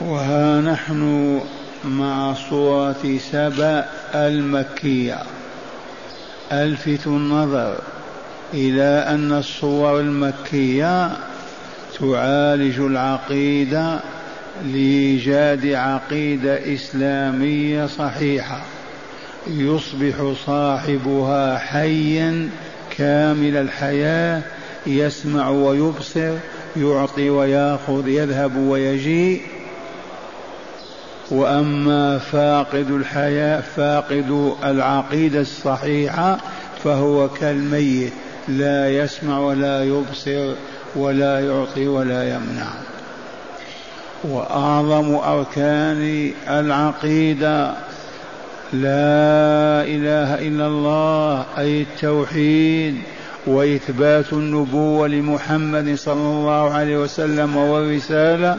وها نحن مع صورة سبأ المكية. ألفت النظر إلى أن الصور المكية تعالج العقيدة لإيجاد عقيدة إسلامية صحيحة. يصبح صاحبها حيا كامل الحياة يسمع ويبصر يعطي ويأخذ يذهب ويجيء. وأما فاقد الحياة فاقد العقيدة الصحيحة فهو كالميت لا يسمع ولا يبصر ولا يعطي ولا يمنع. وأعظم أركان العقيدة لا إله إلا الله أي التوحيد وإثبات النبوة لمحمد صلى الله عليه وسلم والرساله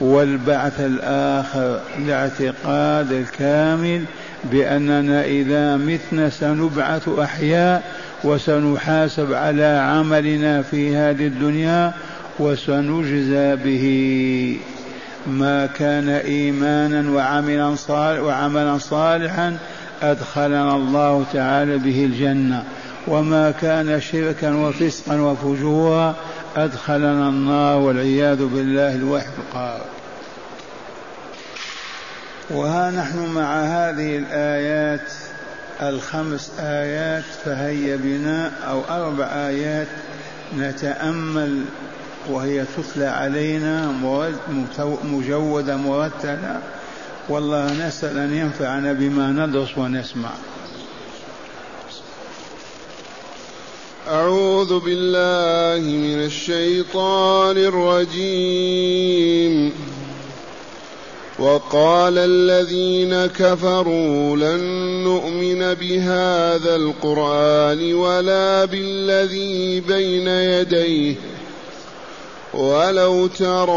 والبعث الآخر الاعتقاد الكامل بأننا إذا متنا سنبعث أحياء وسنحاسب على عملنا في هذه الدنيا وسنجزى به. ما كان إيمانا وعملا صالح وعملا صالحا أدخلنا الله تعالى به الجنة. وما كان شركا وفسقا وفجورا أدخلنا النار والعياذ بالله الوحد القهار. وها نحن مع هذه الآيات الخمس آيات فهيا بنا أو أربع آيات نتأمل وهي تتلى علينا مجودة مرتلة. والله نسأل أن ينفعنا بما ندرس ونسمع. أعوذ بالله من الشيطان الرجيم. وقال الذين كفروا لن نؤمن بهذا القرآن ولا بالذي بين يديه. ولو ترى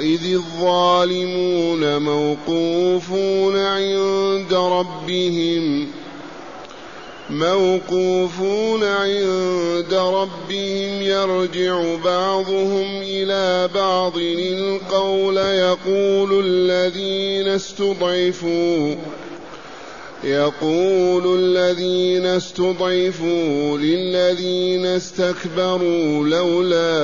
إذ الظالمون موقوفون عند ربهم موقوفون عند ربهم يرجع بعضهم إلى بعض. القول يقول الذين استضعفوا يقول الذين استضعفوا للذين استكبروا لولا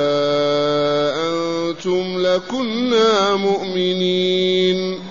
أنتم لكنا مؤمنين.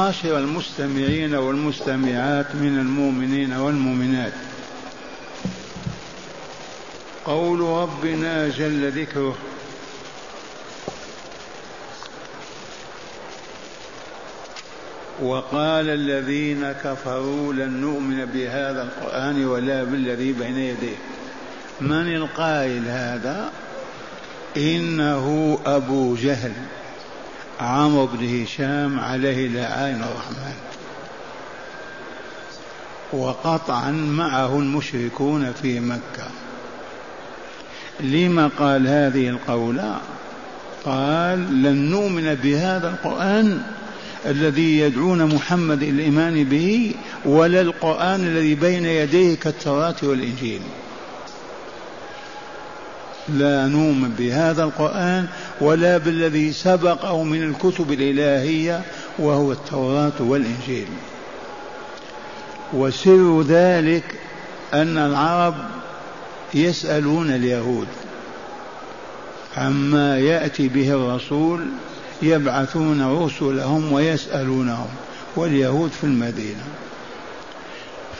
معاشر المستمعين والمستمعات من المؤمنين والمؤمنات. قول ربنا جل ذكره. وقال الذين كفروا لن نؤمن بهذا القرآن ولا بالذي بين يديه. من القائل هذا؟ إنه أبو جهل. عمرو بن هشام عليه لعائن الرحمن. وقطعا معه المشركون في مكة. لما قال هذه القولة قال لن نؤمن بهذا القرآن الذي يدعون محمد الإيمان به ولا القرآن الذي بين يديه كالتوراة والإنجيل. لا نؤمن بهذا القرآن ولا بالذي سبقه من الكتب الإلهية وهو التوراة والإنجيل. وسر ذلك أن العرب يسألون اليهود عما يأتي به الرسول يبعثون رسلهم ويسألونهم واليهود في المدينة.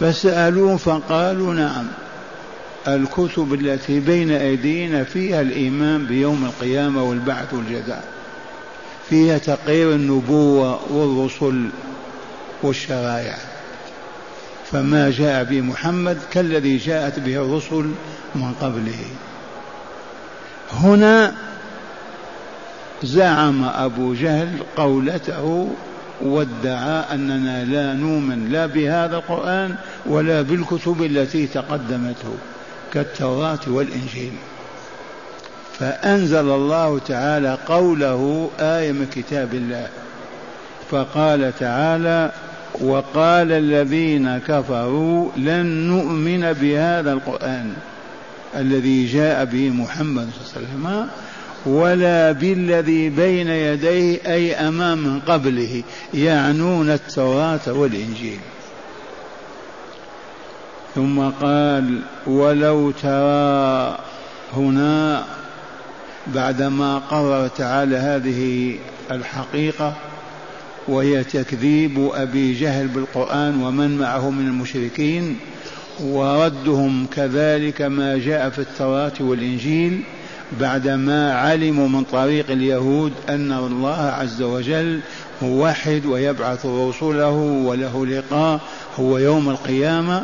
فسألوه فقالوا نعم. الكتب التي بين أيدينا فيها الإيمان بيوم القيامة والبعث والجزاء. فيها تقرير النبوة والرسل والشرائع. فما جاء به محمد كالذي جاءت به الرسل من قبله. هنا زعم أبو جهل قولته وادعى أننا لا نؤمن لا بهذا القرآن ولا بالكتب التي تقدمته. كالتوراة والإنجيل. فأنزل الله تعالى قوله آية من كتاب الله. فقال تعالى وقال الذين كفروا لن نؤمن بهذا القرآن الذي جاء به محمد صلى الله عليه وسلم ولا بالذي بين يديه أي أمام قبله يعنون التوراة والإنجيل. ثم قال ولو ترى هنا بعدما قرر تعالى هذه الحقيقة وهي تكذيب أبي جهل بالقرآن ومن معه من المشركين وردهم كذلك ما جاء في التوراة والإنجيل بعدما علموا من طريق اليهود أن الله عز وجل موحد ويبعث رسله وله لقاء هو يوم القيامة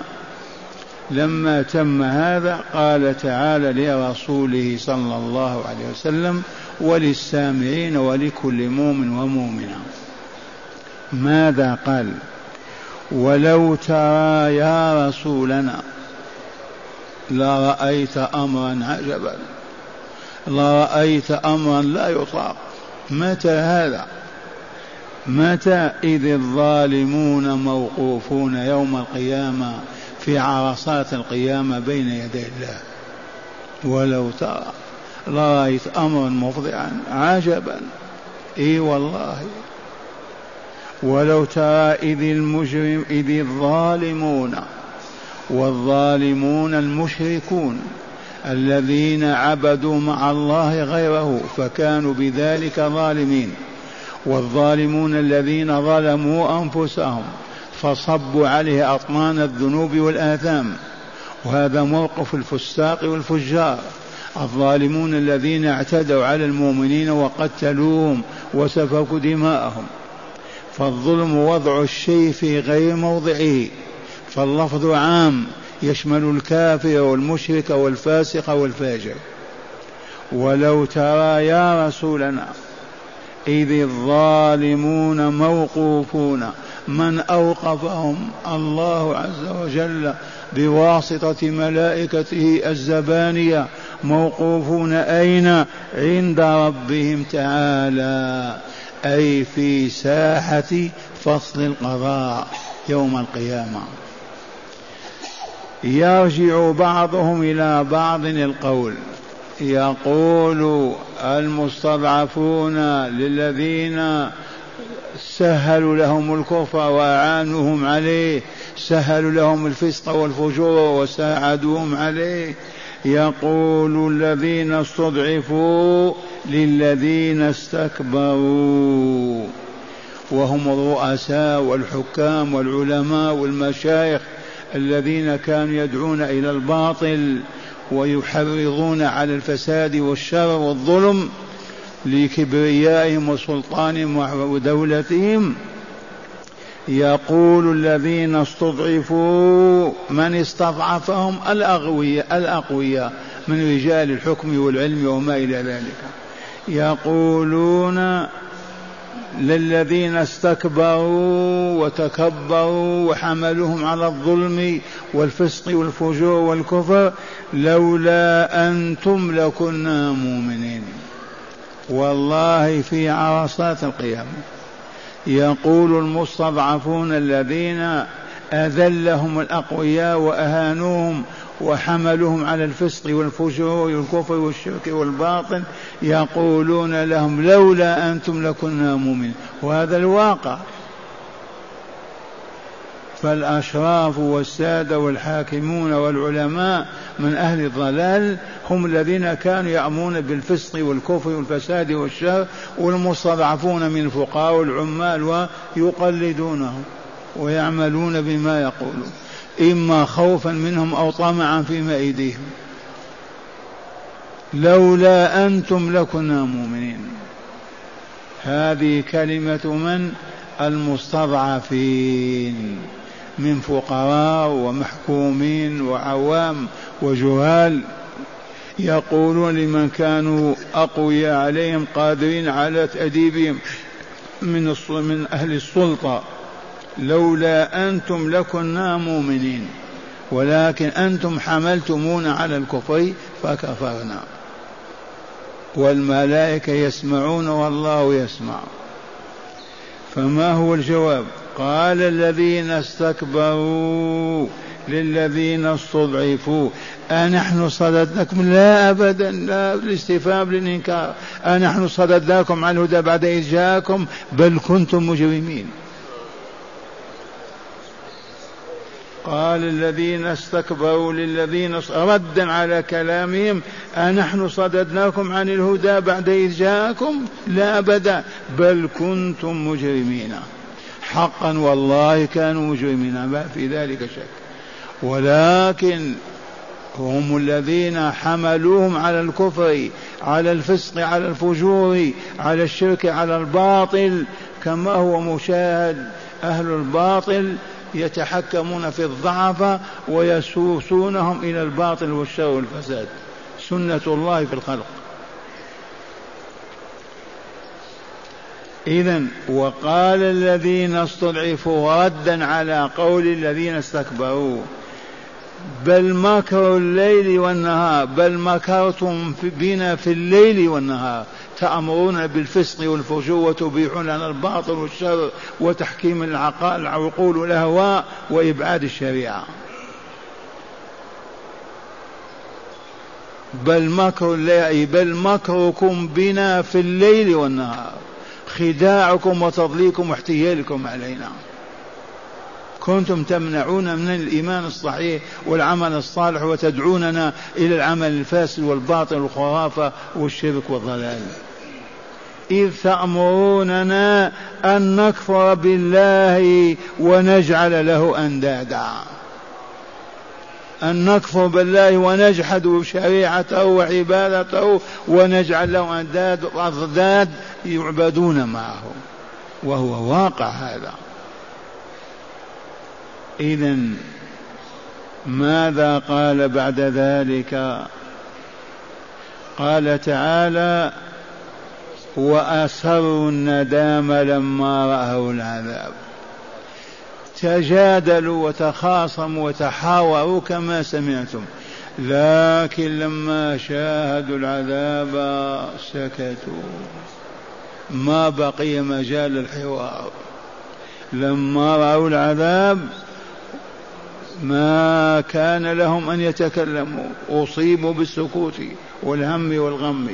لما تم هذا قال تعالى لرسوله صلى الله عليه وسلم وللسامعين ولكل مؤمن ومؤمنة. ماذا قال؟ ولو ترى يا رسولنا لرأيت أمرا عجبا لرأيت أمرا لا يطاق. متى هذا؟ متى إذ الظالمون موقوفون يوم القيامة في عرصات القيامة بين يدي الله. ولو ترى لرأيت أمرا مفضعا عجبا. إي والله. ولو ترى إذ المجرم إذ الظالمون والظالمون المشركون الذين عبدوا مع الله غيره فكانوا بذلك ظالمين والظالمون الذين ظلموا أنفسهم فصبوا عليه أطنان الذنوب والآثام. وهذا موقف الفساق والفجار. الظالمون الذين اعتدوا على المؤمنين وقتلوهم وسفكوا دماءهم. فالظلم وضع الشيء في غير موضعه. فاللفظ عام يشمل الكافر والمشرك والفاسق والفاجر. ولو ترى يا رسولنا إذ الظالمون موقوفون. من أوقفهم الله عز وجل بواسطة ملائكته الزبانية موقوفون أين؟ عند ربهم تعالى أي في ساحة فصل القضاء يوم القيامة. يرجع بعضهم إلى بعض القول يقول المستضعفون للذين سهلوا لهم الكفر وأعانوهم عليه. سهلوا لهم الفسق والفجور وساعدوهم عليه. يقول الذين استضعفوا للذين استكبروا. وهم الرؤساء والحكام والعلماء والمشايخ الذين كانوا يدعون إلى الباطل ويحرضون على الفساد والشر والظلم لكبريائهم وسلطانهم ودولتهم يقول الذين استضعفوا من استضعفهم الأغوياء الأقوياء من رجال الحكم والعلم وما إلى ذلك. يقولون للذين استكبروا وتكبروا وحملوهم على الظلم والفسق والفجور والكفر لولا أنتم لكنا مؤمنين. والله في عرصات القيامة. يقول المستضعفون الذين أذلهم الأقوياء وأهانوهم وحملوهم على الفسق والفجور والكفر والشرك والباطل يقولون لهم لولا أنتم لكنا مؤمنين. وهذا الواقع. فالأشراف والسادة والحاكمون والعلماء من أهل الضلال هم الذين كانوا يأمرون بالفسق والكفر والفساد والشر والمستضعفون من الفقهاء والعمال ويقلدونهم ويعملون بما يقولون إما خوفا منهم أو طمعا فيما أيديهم. لولا أنتم لكنا مؤمنين. هذه كلمة من المستضعفين. من فقراء ومحكومين وعوام وجهال يقولون لمن كانوا أقوياء عليهم قادرين على تأديبهم من من أهل السلطة. لولا أنتم لكنا مؤمنين ولكن أنتم حملتمونا على الكفر فكفرنا. والملائكة يسمعون والله يسمع. فما هو الجواب؟ قال الذين استكبروا للذين استضعفوا. أنحن صددناكم؟ لا أبدا لا الاستفهام للإنكار. أنحن صددناكم عن الهدى بعد إذ جاءكم بل كنتم مجرمين. قال الذين استكبروا للذين ردا على كلامهم أنحن صددناكم عن الهدى بعد إذ جاءكم؟ لا أبدا بل كنتم مجرمين. حقا والله كانوا مجرمين ما في ذلك شك. ولكن هم الذين حملوهم على الكفر على الفسق على الفجور على الشرك على الباطل كما هو مشاهد أهل الباطل يتحكمون في الضعف ويسوسونهم إلى الباطل والشر والفساد. سنة الله في الخلق. إذا وقال الذين استضعفوا ردا على قول الذين استكبروا بل مكروا الليل والنهار بل مكرتم بنا في الليل والنهار. تأمرون بالفسق والفجور وتبيحون لنا الباطل والشر وتحكيم العقول والأهواء وإبعاد الشريعة. بل مكر بل مكركم بنا في الليل والنهار. خداعكم وتضليلكم واحتيالكم علينا. كنتم تمنعون من الإيمان الصحيح والعمل الصالح وتدعوننا إلى العمل الفاسد والباطل والخرافة والشرك والضلال. إذ تأمروننا أن نكفر بالله ونجعل له أندادا. أن نكفر بالله ونجحد شريعته وعبادته ونجعل له أنداد وأضداد يعبدون معه. وهو واقع هذا. إذا ماذا قال بعد ذلك؟ قال تعالى وأسروا الندام لما رأوا العذاب. تجادلوا وتخاصموا وتحاوروا كما سمعتم. لكن لما شاهدوا العذاب سكتوا. ما بقي مجال للحوار لما رأوا العذاب ما كان لهم أن يتكلموا. أصيبوا بالسكوت والهم والغم.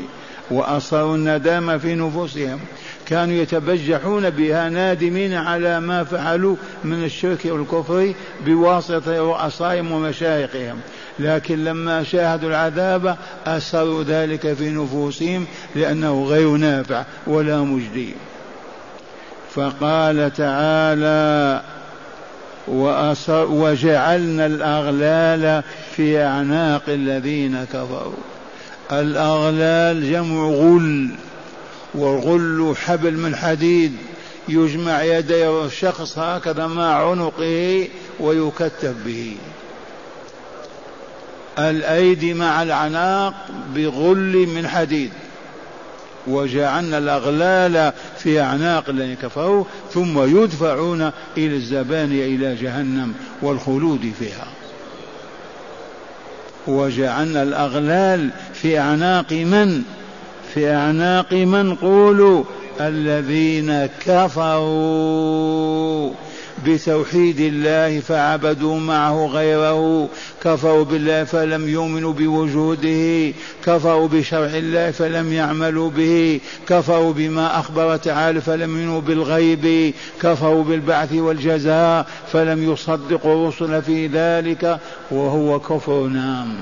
وأصروا الندامة في نفوسهم. كانوا يتبجحون بها نادمين على ما فعلوا من الشرك والكفر بواسطة رؤسائهم ومشايخهم. لكن لما شاهدوا العذاب أسروا ذلك في نفوسهم لأنه غير نافع ولا مجدي. فقال تعالى وجعلنا الأغلال في أعناق الذين كفروا. الأغلال جمع غل والغل حبل من حديد يجمع يدي الشخص هكذا مع عنقه ويكتف به. الأيدي مع العناق بغل من حديد. وجعلنا الأغلال في أعناق الذين كفروا ثم يدفعون إلى الزبانية إلى جهنم والخلود فيها. وجعلنا الأغلال في أعناق من؟ في أعناق من؟ قولوا الذين كفروا. بتوحيد الله فعبدوا معه غيره كفروا بالله فلم يؤمنوا بوجوده كفروا بشرع الله فلم يعملوا به كفروا بما أخبر تعالى فلم يؤمنوا بالغيب كفروا بالبعث والجزاء فلم يصدقوا الرسل في ذلك وهو كفر نام.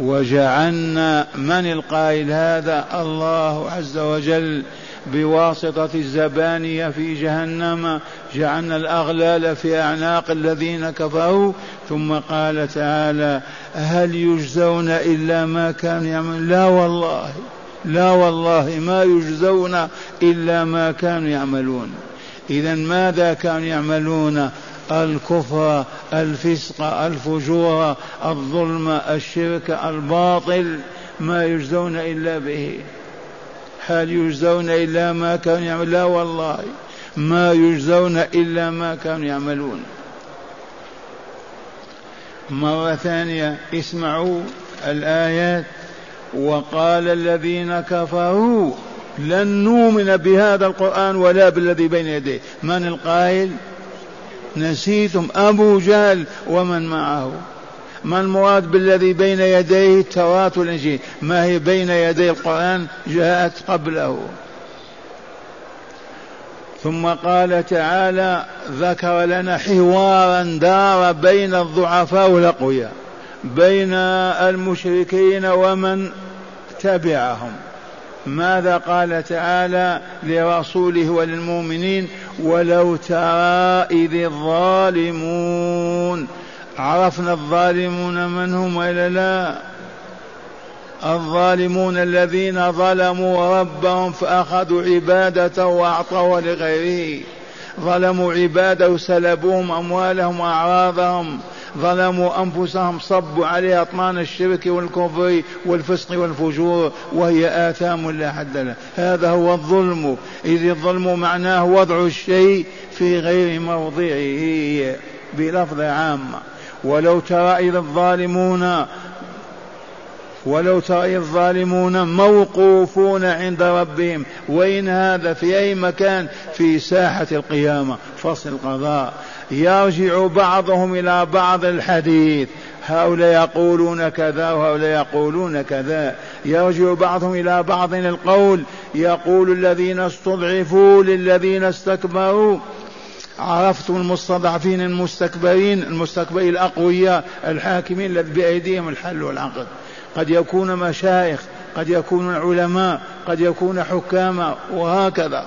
وجعلنا من القائل هذا؟ الله عز وجل بواسطة الزبانية في جهنم جعلنا الأغلال في أعناق الذين كفروا. ثم قال تعالى هل يجزون إلا ما كانوا يعملون؟ لا والله لا والله ما يجزون إلا ما كانوا يعملون. إذا ماذا كانوا يعملون؟ الكفر الفسق الفجور الظلم الشرك الباطل ما يجزون إلا به. هل يجزون إلا ما كانوا يعملون؟ لا والله. ما يجزون إلا ما كانوا يعملون. مرة ثانية اسمعوا الآيات. وقال الذين كفروا لن نؤمن بهذا القرآن ولا بالذي بين يديه. من القائل؟ نسيتم. أبو جهل. ومن معه؟ ما المراد بالذي بين يديه التوراة والإنجيل؟ ما هي بين يدي القرآن جاءت قبله. ثم قال تعالى ذكر لنا حوارا دار بين الضعفاء والأقوياء بين المشركين ومن تبعهم. ماذا قال تعالى لرسوله وللمؤمنين؟ ولو ترى إذ الظالمون عرفنا الظالمون من هم وإلا لا؟ الظالمون الذين ظلموا ربهم فأخذوا عبادته وأعطوها لغيره. ظلموا عباده وسلبوهم أموالهم وأعراضهم. ظلموا أنفسهم صبوا عليها أطمان الشرك والكفر والفسق والفجور وهي آثام لا حد لها. هذا هو الظلم. إذ الظلم معناه وضع الشيء في غير موضعه بلفظ عامة ولو ترى إذا الظالمون ولو ترى الظالمون موقوفون عند ربهم وين هذا في أي مكان في ساحة القيامة فصل القضاء. يرجع بعضهم إلى بعض الحديث. هؤلاء يقولون كذا وهؤلاء يقولون كذا. يرجع بعضهم إلى بعض القول. يقول الذين استضعفوا للذين استكبروا. عرفتم المستضعفين المستكبرين المستكبرين الأقوياء الحاكمين بأيديهم الحل والعقد. قد يكون مشايخ قد يكون علماء قد يكون حكاما وهكذا.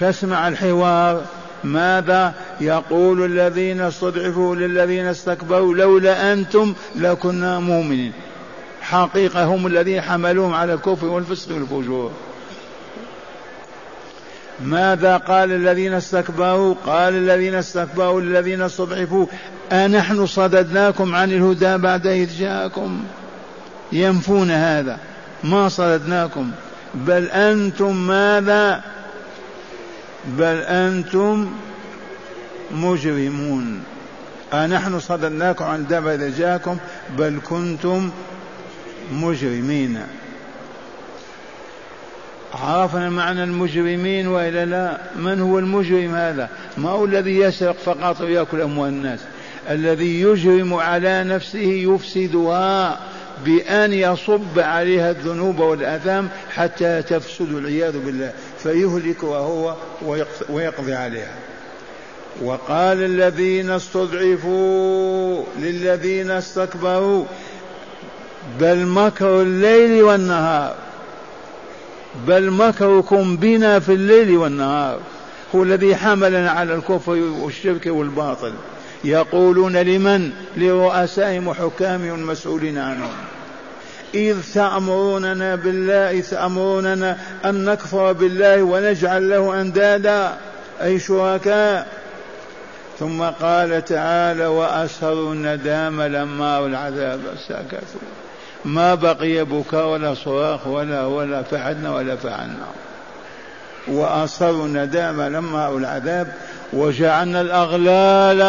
فاسمع الحوار. ماذا يقول الذين استضعفوا للذين استكبروا؟ لولا أنتم لكنا مؤمنين. حقيقة هم الذين حملوهم على الكفر والفسق والفجور. ماذا قال الذين استكبروا؟ قال الذين استكبروا للذين استضعفوا. أنحن صددناكم عن الهدى بعد إذ جاءكم. ينفون هذا. ما صددناكم. بل أنتم ماذا؟ بل أنتم مجرمون. أنحن صددناكم عن الهدى بعد إذ جاءكم. بل كنتم مجرمين. عرفنا معنى المجرمين وإلا لا؟ من هو المجرم هذا؟ ما هو الذي يسرق فقط ويأكل أموال الناس؟ الذي يجرم على نفسه يفسدها بأن يصب عليها الذنوب والآثام حتى تفسد والعياذ بالله فيهلكها هو ويقضي عليها. وقال الذين استضعفوا للذين استكبروا بل مكروا الليل والنهار. بل مكركم بنا في الليل والنهار هو الذي حملنا على الكفر والشرك والباطل. يقولون لمن؟ لرؤسائهم وحكامهم المسؤولين عنهم. إذ تأمروننا بالله تأمروننا أن نكفر بالله ونجعل له أندادا. أي شركاء؟ ثم قال تعالى وأسروا الندام لما العذاب سكتوا ما بقي بكاء ولا صراخ ولا ولا فعلنا ولا فعلنا وأصروا الندامة لما رأوا العذاب وجعلنا الأغلال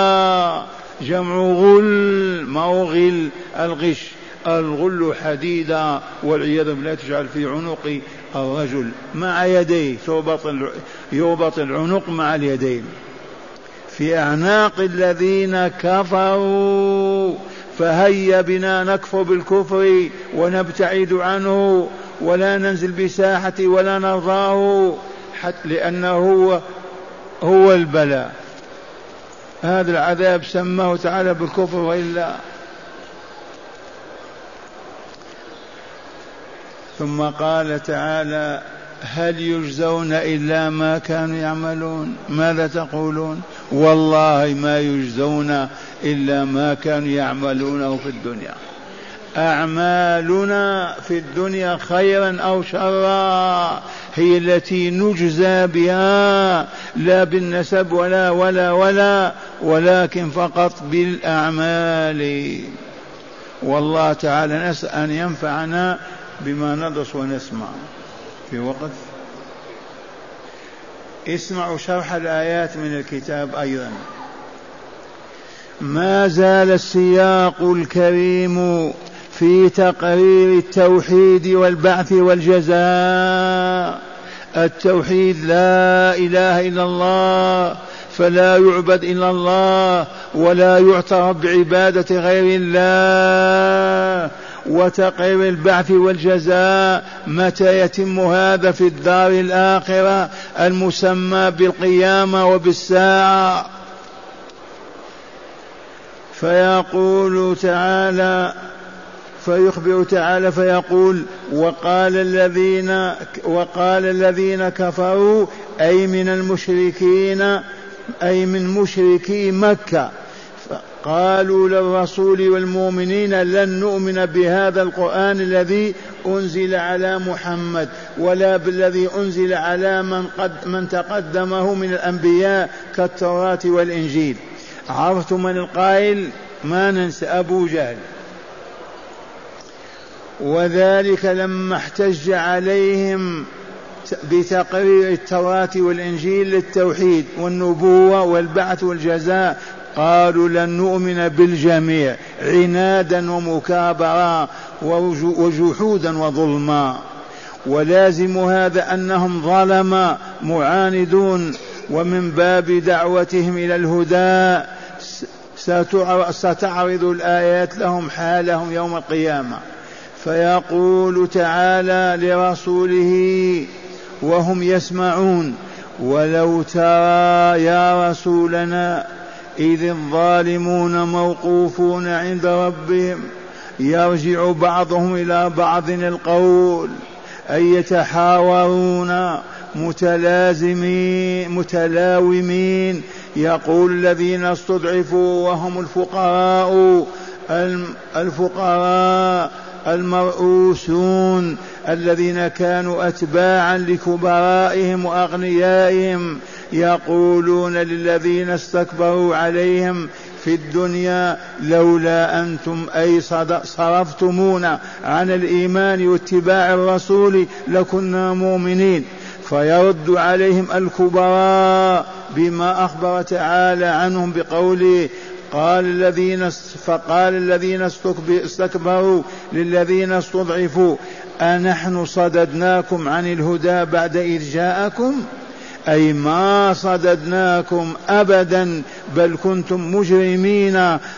جمع غل ما هو غل؟ الغش. الغل حديدا والعياذ بالله تجعل في عنق الرجل. مع يديه يربط العنق مع اليدين. في أعناق الذين كفروا فهيا بنا نكفر بالكفر ونبتعد عنه ولا ننزل بساحة ولا نرضاه حتى لأنه هو هو البلاء. هذا العذاب سماه تعالى بالكفر وإلا. ثم قال تعالى هل يجزون إلا ما كانوا يعملون؟ ماذا تقولون؟ والله ما يجزون إلا ما كانوا يعملونه في الدنيا. أعمالنا في الدنيا خيرا أو شرا هي التي نجزى بها لا بالنسب ولا ولا ولا ولكن فقط بالأعمال. والله تعالى نسأل أن ينفعنا بما ندرس ونسمع. في وقت؟ اسمعوا شرح الآيات من الكتاب أيضا. ما زال السياق الكريم في تقرير التوحيد والبعث والجزاء. التوحيد لا إله إلا الله فلا يعبد إلا الله ولا يعترف بعبادة غير الله. وتقرير البعث والجزاء متى يتم هذا في الدار الآخرة المسمى بالقيامة وبالساعة؟ فيقول تعالى فيخبر تعالى فيقول وقال الذين وقال الذين كفروا أي من المشركين أي من مشركي مكة. قالوا للرسول والمؤمنين لن نؤمن بهذا القرآن الذي أنزل على محمد ولا بالذي أنزل على من, قد من تقدمه من الأنبياء كالتوراة والإنجيل. عرفتم من القائل ما ننسى أبو جهل. وذلك لما احتج عليهم بتقرير التوراة والإنجيل للتوحيد والنبوة والبعث والجزاء قالوا لن نؤمن بالجميع عنادا ومكابرة وجحودا وظلما. ولازم هذا أنهم ظلم معاندون ومن باب دعوتهم إلى الهدى ستعرض الآيات لهم حالهم يوم القيامة. فيقول تعالى لرسوله وهم يسمعون ولو ترى يا رسولنا إذ الظالمون موقوفون عند ربهم يرجع بعضهم إلى بعض القول أي يتحاورون متلازمين متلاومين. يقول الذين استضعفوا وهم الفقراء الفقراء المرؤوسون الذين كانوا اتباعا لكبرائهم وأغنيائهم يقولون للذين استكبروا عليهم في الدنيا لولا أنتم أي صرفتمونا عن الإيمان واتباع الرسول لكنا مؤمنين. فيرد عليهم الكبراء بما أخبر تعالى عنهم بقوله قال الذين فقال الذين استكبروا للذين استضعفوا أنحن صددناكم عن الهدى بعد إذ جاءكم؟ أي ما صددناكم أبدا بل كنتم مجرمين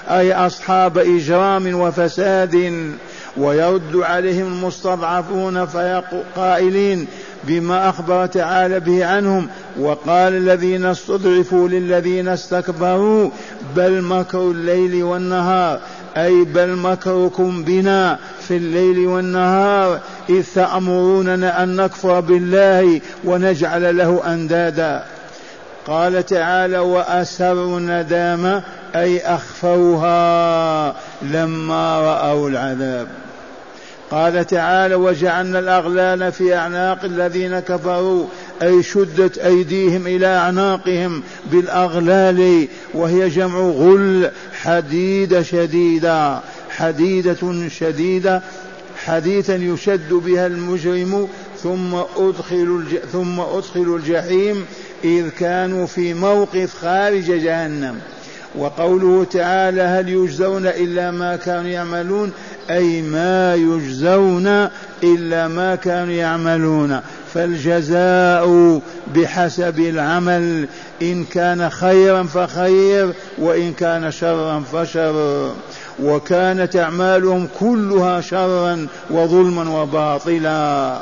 أي أصحاب إجرام وفساد. ويرد عليهم المستضعفون فقائلين بما أخبر تعالى به عنهم وقال الذين استضعفوا للذين استكبروا بل مكروا الليل والنهار أي بل مكركم بنا في الليل والنهار إذ تأمروننا أن نكفر بالله ونجعل له أندادا. قال تعالى وأسروا الندامة أي أخفوها لما رأوا العذاب. قال تعالى وجعلنا الأغلال في أعناق الذين كفروا أي شدت أيديهم إلى أعناقهم بالأغلال وهي جمع غل حديدة شديدة حديدة شديدة حديثا يشد بها المجرم ثم أدخلوا ثم أدخلوا الجحيم إذ كانوا في موقف خارج جهنم. وقوله تعالى هل يجزون إلا ما كانوا يعملون؟ أي ما يجزون إلا ما كانوا يعملون. فالجزاء بحسب العمل إن كان خيرا فخير وإن كان شرا فشر. وكانت أعمالهم كلها شرا وظلما وباطلا.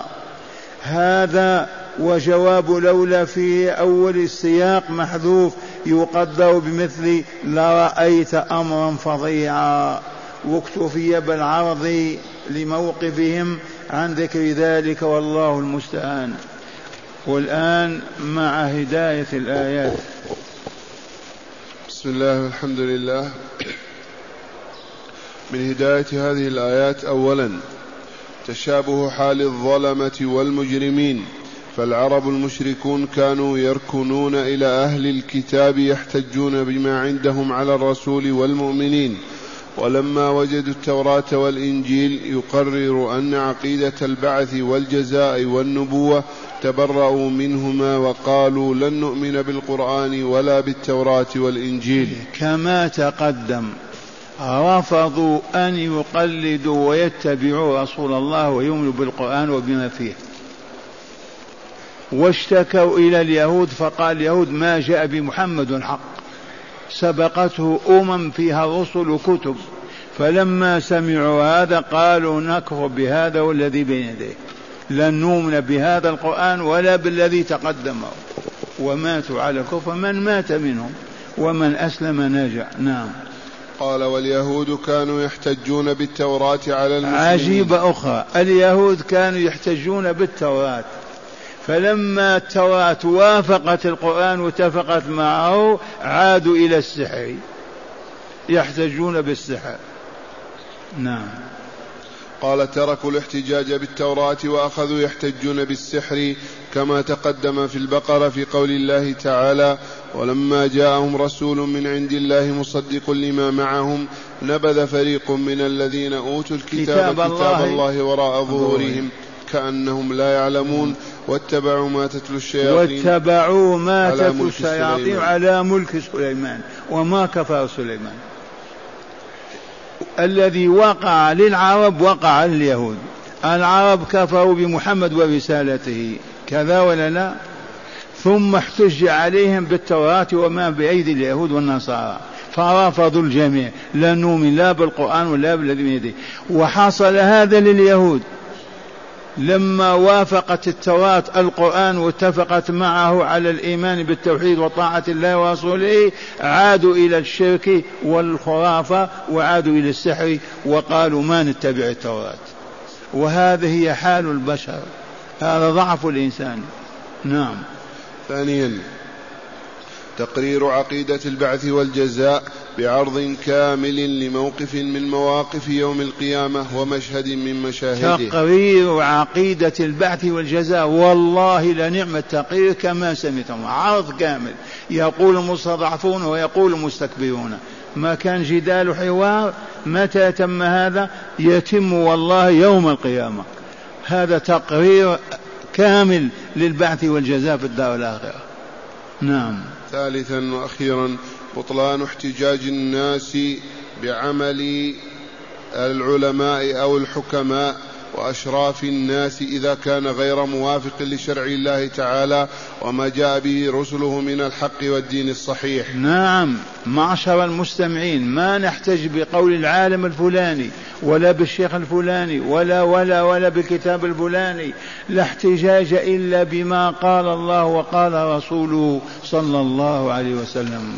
هذا وجواب لولا في أول السياق محذوف يقدر بمثل لرأيت أمرا فظيعا واكتفي بالعرض لموقفهم عن ذكر ذلك والله المستعان. والآن مع هداية الآيات. بسم الله والحمد لله. من هداية هذه الآيات أولا تشابه حال الظلمة والمجرمين فالعرب المشركون كانوا يركنون إلى أهل الكتاب يحتجون بما عندهم على الرسول والمؤمنين ولما وجدوا التوراة والإنجيل يقرر أن عقيدة البعث والجزاء والنبوة تبرأوا منهما وقالوا لن نؤمن بالقرآن ولا بالتوراة والإنجيل. كما تقدم رفضوا أن يقلدوا ويتبعوا رسول الله ويؤمنوا بالقرآن وبما فيه. واشتكوا إلى اليهود فقال اليهود ما جاء بمحمد حق. سبقته أمم فيها رسل كتب فلما سمعوا هذا قالوا نكفر بهذا والذي بين يديه. لن نؤمن بهذا القرآن ولا بالذي تقدمه. وماتوا على كفر من مات منهم؟ ومن أسلم نجا. نعم. قال واليهود كانوا يحتجون بالتوراة على المسلمين. عجيبة أخرى. اليهود كانوا يحتجون بالتوراة. فلما التوراة وافقت القرآن واتفقت معه عادوا إلى السحر. يحتجون بالسحر. نعم. قال تركوا الاحتجاج بالتوراة وأخذوا يحتجون بالسحر كما تقدم في البقرة في قول الله تعالى ولما جاءهم رسول من عند الله مصدق لما معهم نبذ فريق من الذين أوتوا الكتاب كتاب, كتاب الله, الله وراء ظهورهم. كأنهم لا يعلمون. واتبعوا ما تتلو الشياطين واتبعوا ما تتلو الشياطين على ملك سليمان. وما كفر سليمان. الذي وقع للعرب وقع لليهود. العرب كفروا بمحمد ورسالته. كذا ولا لا؟ ثم احتج عليهم بالتوراة وما بأيدي اليهود والنصارى. فرفضوا الجميع. لا نؤمن لا بالقرآن ولا بالذي بيده. وحصل هذا لليهود. لما وافقت التوراة القرآن واتفقت معه على الإيمان بالتوحيد وطاعة الله ورسوله عادوا إلى الشرك والخرافة وعادوا إلى السحر وقالوا ما نتبع التوراة. وهذه هي حال البشر. هذا ضعف الإنسان. نعم. ثانيا تقرير عقيدة البعث والجزاء بعرض كامل لموقف من مواقف يوم القيامة ومشهد من مشاهده. تقرير عقيدة البعث والجزاء. والله لنعم التقرير كما سمعتم. عرض كامل. يقول المستضعفون ويقول المستكبرون ما كان جدال حوار؟ متى تم هذا؟ يتم والله يوم القيامة. هذا تقرير كامل للبعث والجزاء في الدار الآخرة. نعم. ثالثا وأخيرا بطلان احتجاج الناس بعمل العلماء أو الحكماء وأشراف الناس إذا كان غير موافق لشرع الله تعالى وما جاء به رسله من الحق والدين الصحيح. نعم معشر المستمعين ما نحتج بقول العالم الفلاني ولا بالشيخ الفلاني ولا ولا ولا بالكتاب الفلاني لا احتجاج إلا بما قال الله وقال رسوله صلى الله عليه وسلم.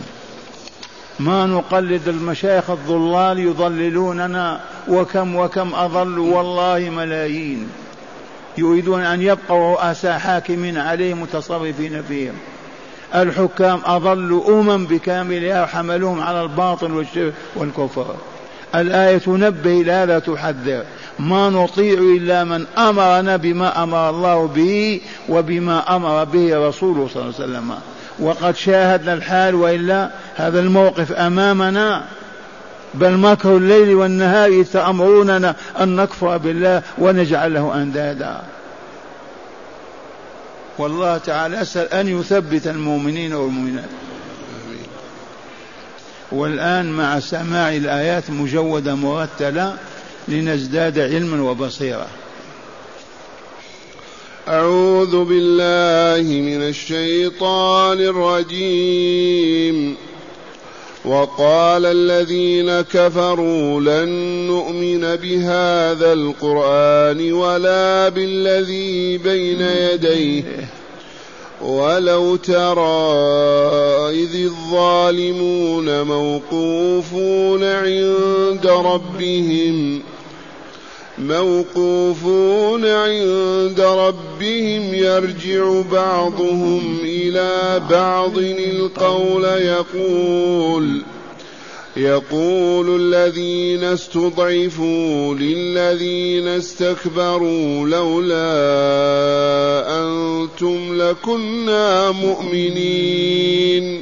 ما نقلد المشايخ الضلال يضللوننا وكم وكم أضلوا والله ملايين. يريدون أن يبقوا رؤساء حاكمين عليهم متصرفين فيهم. الحكام أضلوا أمم بكاملها وحملوهم على الباطل والشرك والكفر. الآية تنبه إلى هذا تحذر. ما نطيع إلا من أمرنا بما أمر الله به وبما أمر به رسوله صلى الله عليه وسلم. وقد شاهدنا الحال وإلا هذا الموقف أمامنا بل مكر الليل والنهار تأمروننا أن نكفر بالله ونجعل له أندادا. والله تعالى أسأل أن يثبت المؤمنين والمؤمنات. والآن مع سماع الآيات مجودة مرتلة لنزداد علما وبصيرة. أعوذ بالله من الشيطان الرجيم. وقال الذين كفروا لن نؤمن بهذا القرآن ولا بالذي بين يديه. ولو ترى إذ الظالمون موقوفون عند ربهم موقوفون عند ربهم يرجع بعضهم إلى بعض القول يقول يقول الذين استضعفوا للذين استكبروا لولا أنتم لكنا مؤمنين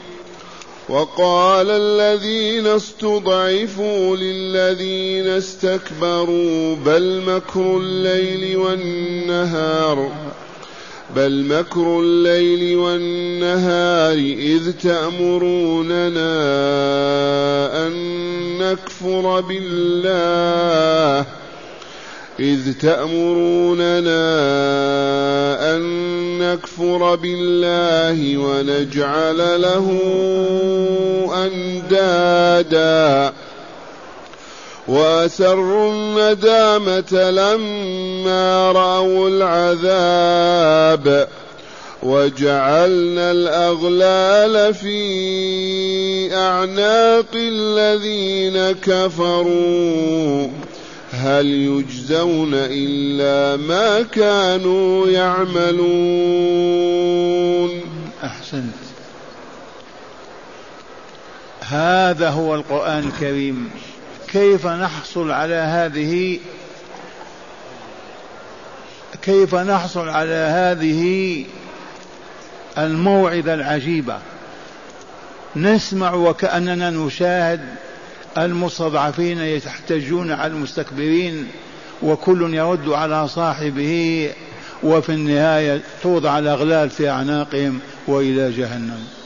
وقال الذين استضعفوا للذين استكبروا بل مكر الليل والنهار بل مكر الليل والنهار إذ تأمروننا أن نكفر بالله إذ تأمروننا أن نكفر بالله ونجعل له أندادا. وأسروا الندامة لما رأوا العذاب. وجعلنا الأغلال في أعناق الذين كفروا. هل يجزون إلا ما كانوا يعملون؟ أحسنت. هذا هو القرآن الكريم. كيف نحصل على هذه؟ كيف نحصل على هذه الموعظة العجيبة؟ نسمع وكأننا نشاهد المستضعفين يحتجون على المستكبرين وكل يرد على صاحبه وفي النهاية توضع الأغلال في أعناقهم وإلى جهنم.